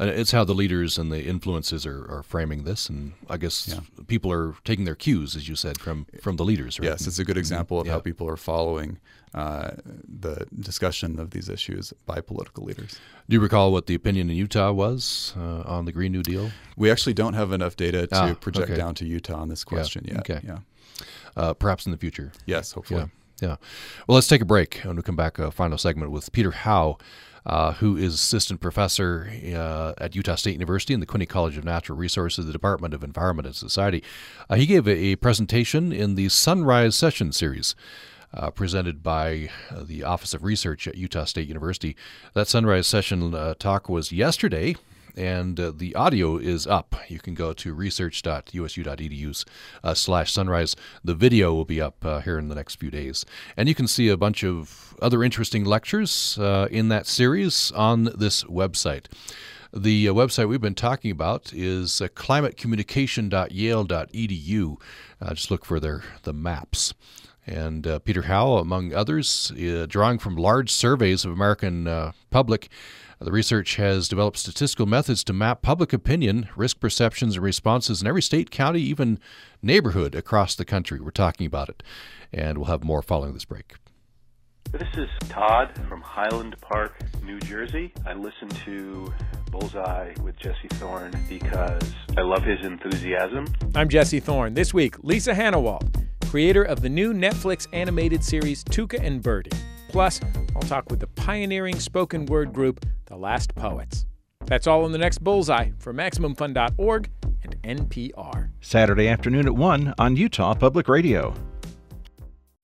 it's how the leaders and the influences are, are framing this, and I guess yeah. people are taking their cues, as you said, from from the leaders. Right? Yes, it's a good example of yeah. how people are following uh, the discussion of these issues by political leaders. Do you recall what the opinion in Utah was uh, on the Green New Deal? We actually don't have enough data to ah, project okay. down to Utah on this question yeah. yet. Okay. Yeah. Uh, perhaps in the future. Yes, hopefully. Yeah. Yeah. Well, let's take a break and we'll come back a final segment with Peter Howe uh, who is assistant professor uh, at Utah State University in the Quinney College of Natural Resources, the Department of Environment and Society. Uh, he gave a, a, presentation in the Sunrise Session Series. Uh, presented by uh, the Office of Research at Utah State University. That Sunrise Session uh, talk was yesterday, and uh, the audio is up. You can go to research.usu.edu uh, slash sunrise. The video will be up uh, here in the next few days. And you can see a bunch of other interesting lectures uh, in that series on this website. The uh, website we've been talking about is uh, climatecommunication.yale.edu. just look for their, the maps. And uh, Peter Howe, among others, uh, drawing from large surveys of American uh, public, the research has developed statistical methods to map public opinion, risk perceptions, and responses in every state, county, even neighborhood across the country. We're talking about it, and we'll have more following this break. This is Todd from Highland Park, New Jersey. I listen to Bullseye with Jesse Thorn because I love his enthusiasm. I'm Jesse Thorn. This week, Lisa Hanawalt, creator of the new Netflix animated series Tuca and Bertie. Plus, I'll talk with the pioneering spoken word group, The Last Poets. That's all in the next Bullseye for MaximumFun.org and NPR. Saturday afternoon at 1 on Utah Public Radio.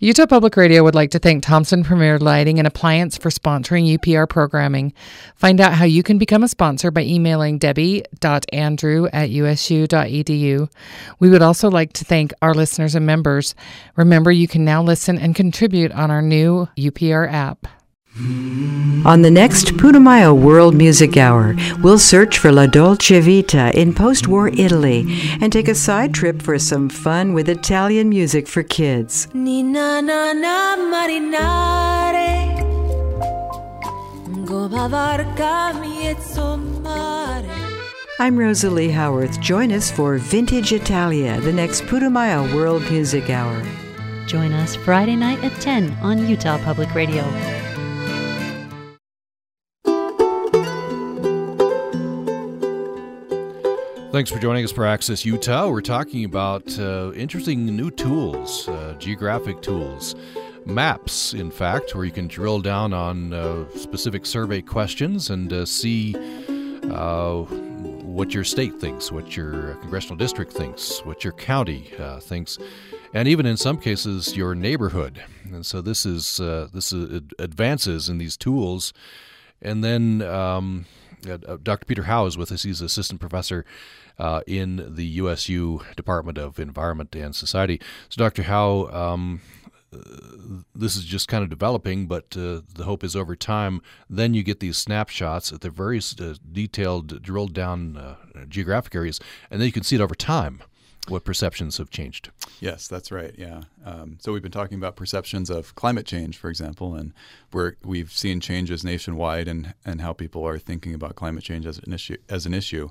Utah Public Radio would like to thank Thompson Premier Lighting and Appliance for sponsoring UPR programming. Find out how you can become a sponsor by emailing debbie.andrew at usu.edu. We would also like to thank our listeners and members. Remember, you can now listen and contribute on our new UPR app. On the next Putumayo World Music Hour, we'll search for La Dolce Vita in post war Italy and take a side trip for some fun with Italian music for kids. I'm Rosalie Howarth. Join us for Vintage Italia, the next Putumayo World Music Hour. Join us Friday night at 10 on Utah Public Radio. Thanks for joining us for Access Utah. We're talking about uh, interesting new tools, uh, geographic tools, maps, in fact, where you can drill down on uh, specific survey questions and uh, see uh, what your state thinks, what your congressional district thinks, what your county uh, thinks. and even in some cases your neighborhood. And so this is this is advances in these tools, and then um, Dr. Peter Howe is with us. He's assistant professor uh, in the USU Department of Environment and Society. So, Dr. Howe, um, this is just kind of developing, but uh, the hope is over time, then you get these snapshots at the very uh, detailed, drilled down uh, geographic areas, and then you can see it over time what perceptions have changed. Yes, that's right. Yeah. Um, so we've been talking about perceptions of climate change, for example, and where we've seen changes nationwide and and how people are thinking about climate change as an issue. As an issue,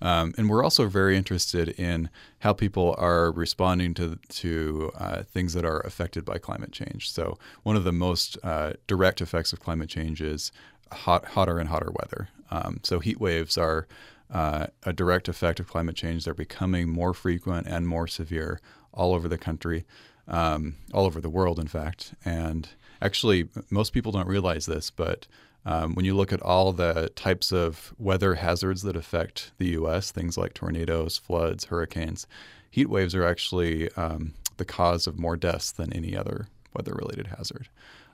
um, and we're also very interested in how people are responding to to uh, things that are affected by climate change. So one of the most uh, direct effects of climate change is hot, hotter and hotter weather. Um, so heat waves are uh, a direct effect of climate change. They're becoming more frequent and more severe all over the country, um, all over the world, in fact. And actually, most people don't realize this, but um, when you look at all the types of weather hazards that affect the U.S., things like tornadoes, floods, hurricanes, heat waves are actually um, the cause of more deaths than any other weather related hazard.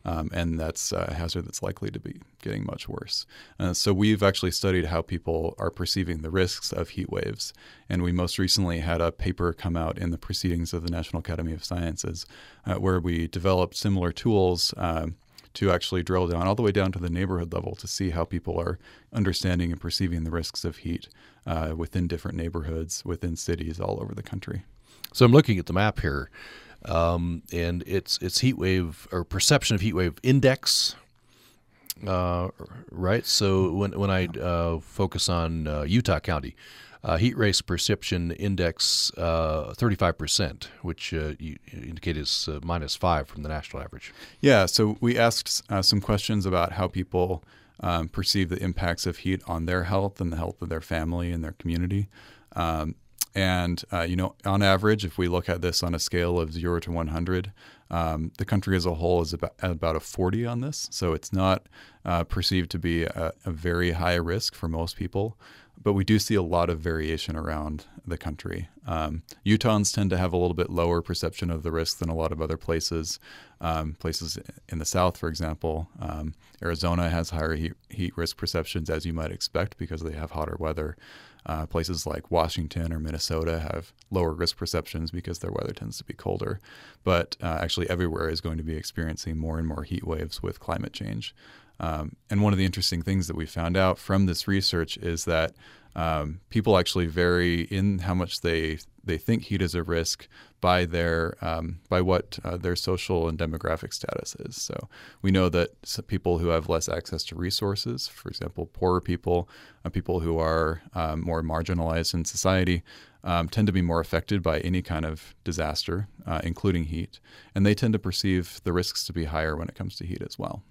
Um, and that's a hazard that's likely to be getting much worse. Uh, so we've actually studied how people are perceiving the risks of heat waves, and we most recently had a paper come out in the Proceedings of the National Academy of Sciences, uh, where we developed similar tools. Uh, to actually drill down all the way down to the neighborhood level to see how people are understanding and perceiving the risks of heat uh, within different neighborhoods, within cities all over the country. So I'm looking at the map here um, and it's it's heat wave or perception of heat wave index. Uh, right. So when when I uh, focus on uh, Utah County, uh, heat risk perception index uh, thirty five percent, which uh, you indicate is minus five from the national average. Yeah. So we asked some questions about how people um, perceive the impacts of heat on their health and the health of their family and their community. Um, and, uh, you know, on average, if we look at this on a scale of zero to 100, um, the country as a whole is about, about a 40 on this. So it's not uh, perceived to be a, a, very high risk for most people. But we do see a lot of variation around the country. Um, Utahns tend to have a little bit lower perception of the risk than a lot of other places. Um, places in the south, for example, um, Arizona has higher heat, heat risk perceptions, as you might expect, because they have hotter weather. Uh, places like Washington or Minnesota have lower risk perceptions because their weather tends to be colder. But uh, actually, everywhere is going to be experiencing more and more heat waves with climate change. Um, and one of the interesting things that we found out from this research is that um, people actually vary in how much they they think heat is a risk by their um, by what uh, their social and demographic status is. So we know that people who have less access to resources, for example, poorer people, uh, people who are um, more marginalized in society, um, tend to be more affected by any kind of disaster, uh, including heat, and they tend to perceive the risks to be higher when it comes to heat as well.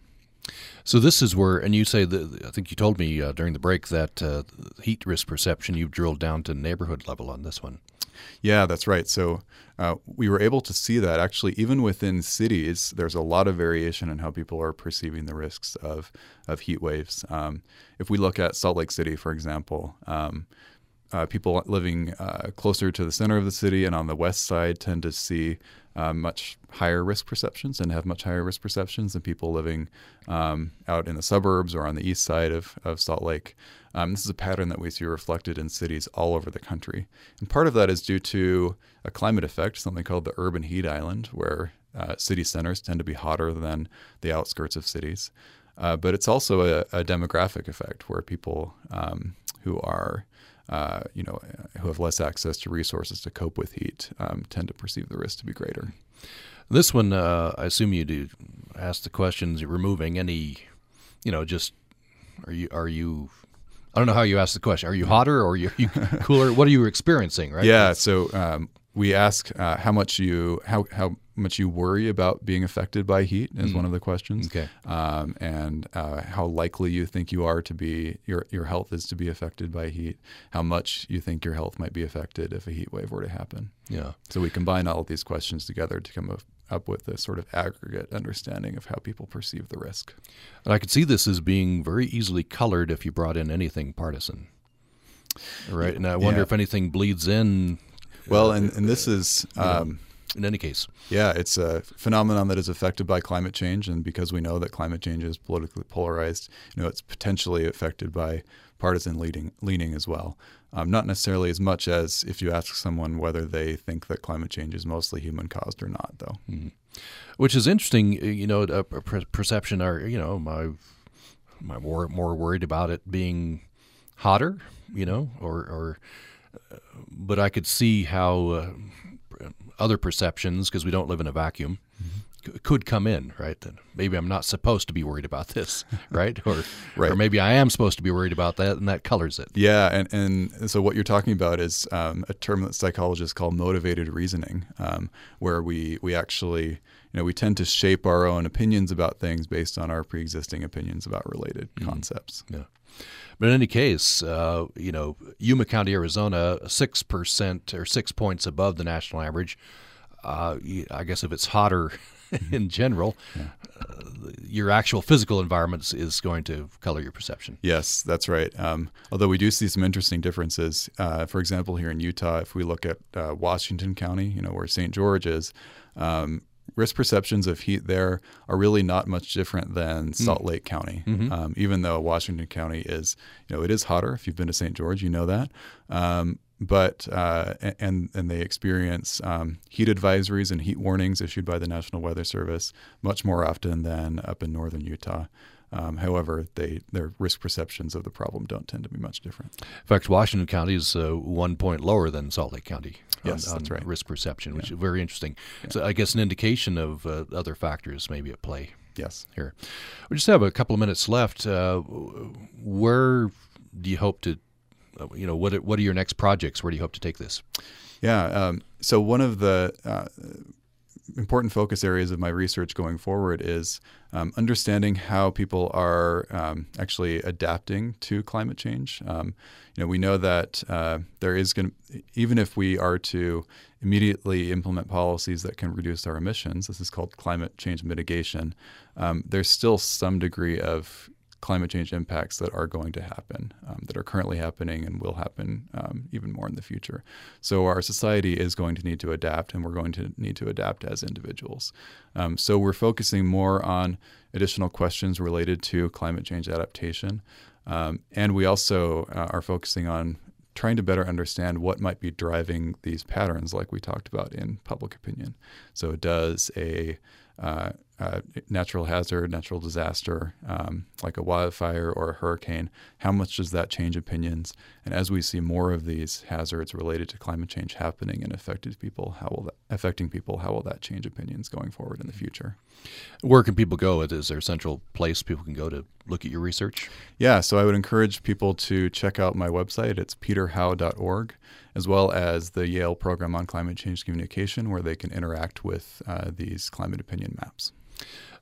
So this is where, and you say that I think you told me uh, during the break that uh, heat risk perception you've drilled down to neighborhood level on this one. Yeah, that's right. So uh, we were able to see that actually, even within cities, there's a lot of variation in how people are perceiving the risks of of heat waves. Um, if we look at Salt Lake City, for example. Um, uh, people living uh, closer to the center of the city and on the west side tend to see uh, much higher risk perceptions and have much higher risk perceptions than people living um, out in the suburbs or on the east side of, of Salt Lake. Um, this is a pattern that we see reflected in cities all over the country. And part of that is due to a climate effect, something called the urban heat island, where uh, city centers tend to be hotter than the outskirts of cities. Uh, but it's also a, a, demographic effect where people um, who are uh, you know, who have less access to resources to cope with heat um, tend to perceive the risk to be greater. This one, uh, I assume you do ask the questions, removing any, you know, just are you are you I don't know how you ask the question. Are you hotter or you, are you [LAUGHS] cooler? what are you experiencing? Right? Yeah. So um, we ask uh, how much you how how much you worry about being affected by heat is mm. one of the questions. Okay. Um, and uh, how likely you think you are to be your your health is to be affected by heat. How much you think your health might be affected if a heat wave were to happen. Yeah. So we combine all of these questions together to come up up with this sort of aggregate understanding of how people perceive the risk. And I could see this as being very easily colored if you brought in anything partisan. Right. And I wonder yeah. if anything bleeds in well, and, and this is um, in any case. Yeah, it's a phenomenon that is affected by climate change, and because we know that climate change is politically polarized, you know, it's potentially affected by partisan leading, leaning as well. Um, not necessarily as much as if you ask someone whether they think that climate change is mostly human caused or not, though. Mm-hmm. Which is interesting, you know, a, perception. Or you know, my my more more worried about it being hotter, you know, or or. But I could see how uh, other perceptions, because we don't live in a vacuum, mm-hmm. c- could come in, right? Then maybe I'm not supposed to be worried about this, [LAUGHS] right? Or, right. or maybe I am supposed to be worried about that, and that colors it. Yeah, and, and so what you're talking about is um, a term that psychologists call motivated reasoning, um, where we we actually you know we tend to shape our own opinions about things based on our pre-existing opinions about related mm. concepts. Yeah. But in any case, uh, you know, Yuma County, Arizona, six percent or six points above the national average. Uh, I guess if it's hotter [LAUGHS] in general, yeah. uh, your actual physical environment is going to color your perception. Yes, that's right. Um, although we do see some interesting differences. Uh, for example, here in Utah, if we look at uh, Washington County, you know, where St. George is, um, risk perceptions of heat there are really not much different than mm. Salt Lake County. Mm-hmm. Um, even though Washington County is, you know, it is hotter. If you've been to St. George, you know that. Um, but uh, and and they experience um, heat advisories and heat warnings issued by the National Weather Service much more often than up in northern Utah. Um, however, they their risk perceptions of the problem don't tend to be much different. In fact, Washington County is uh, one point lower than Salt Lake County. Yes, on, that's right. Risk perception, which yeah. is very interesting. Yeah. So I guess an indication of uh, other factors maybe at play. Yes. Here, we just have a couple of minutes left. Uh, where do you hope to? Uh, you know, what are, what are your next projects? Where do you hope to take this? Yeah. Um, so one of the uh, important focus areas of my research going forward is um, understanding how people are um, actually adapting to climate change. Um, you know, we know that uh, there is going to, even if we are to immediately implement policies that can reduce our emissions, this is called climate change mitigation, um, there's still some degree of climate change impacts that are going to happen, um, that are currently happening and will happen um, even more in the future. So our society is going to need to adapt, and we're going to need to adapt as individuals. Um, so we're focusing more on additional questions related to climate change adaptation, um, and we also uh, are focusing on trying to better understand what might be driving these patterns, like we talked about in public opinion. So, does a uh, uh, natural hazard, natural disaster, um, like a wildfire or a hurricane, how much does that change opinions? And as we see more of these hazards related to climate change happening and affected people, how will that, affecting people, how will that change opinions going forward in the future? Where can people go? Is there a central place people can go to look at your research? Yeah, so I would encourage people to check out my website. It's peterhowe.org as well as the Yale program on climate change communication, where they can interact with uh, these climate opinion maps.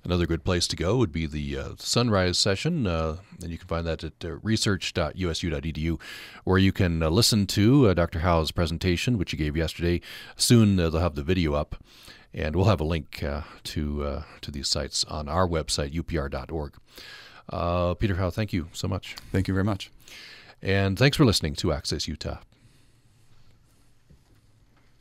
Another good place to go would be the uh, sunrise session, uh, and you can find that at uh, research.usu.edu, where you can uh, listen to uh, Dr. Howe's presentation, which he gave yesterday. Soon uh, they'll have the video up, and we'll have a link uh, to uh, to these sites on our website, upr.org. Uh, Peter Howe, thank you so much. Thank you very much. And thanks for listening to Access Utah.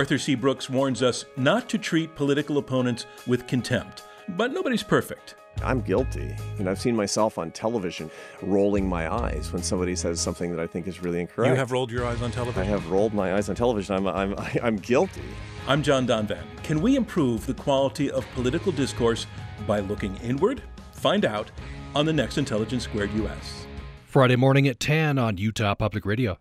Arthur C. Brooks warns us not to treat political opponents with contempt. But nobody's perfect. I'm guilty. And I've seen myself on television rolling my eyes when somebody says something that I think is really incorrect. You have rolled your eyes on television? I have rolled my eyes on television. I'm, I'm, [LAUGHS] I'm guilty. I'm John Donvan. Can we improve the quality of political discourse by looking inward? Find out on the next Intelligence Squared US. Friday morning at 10 on Utah Public Radio.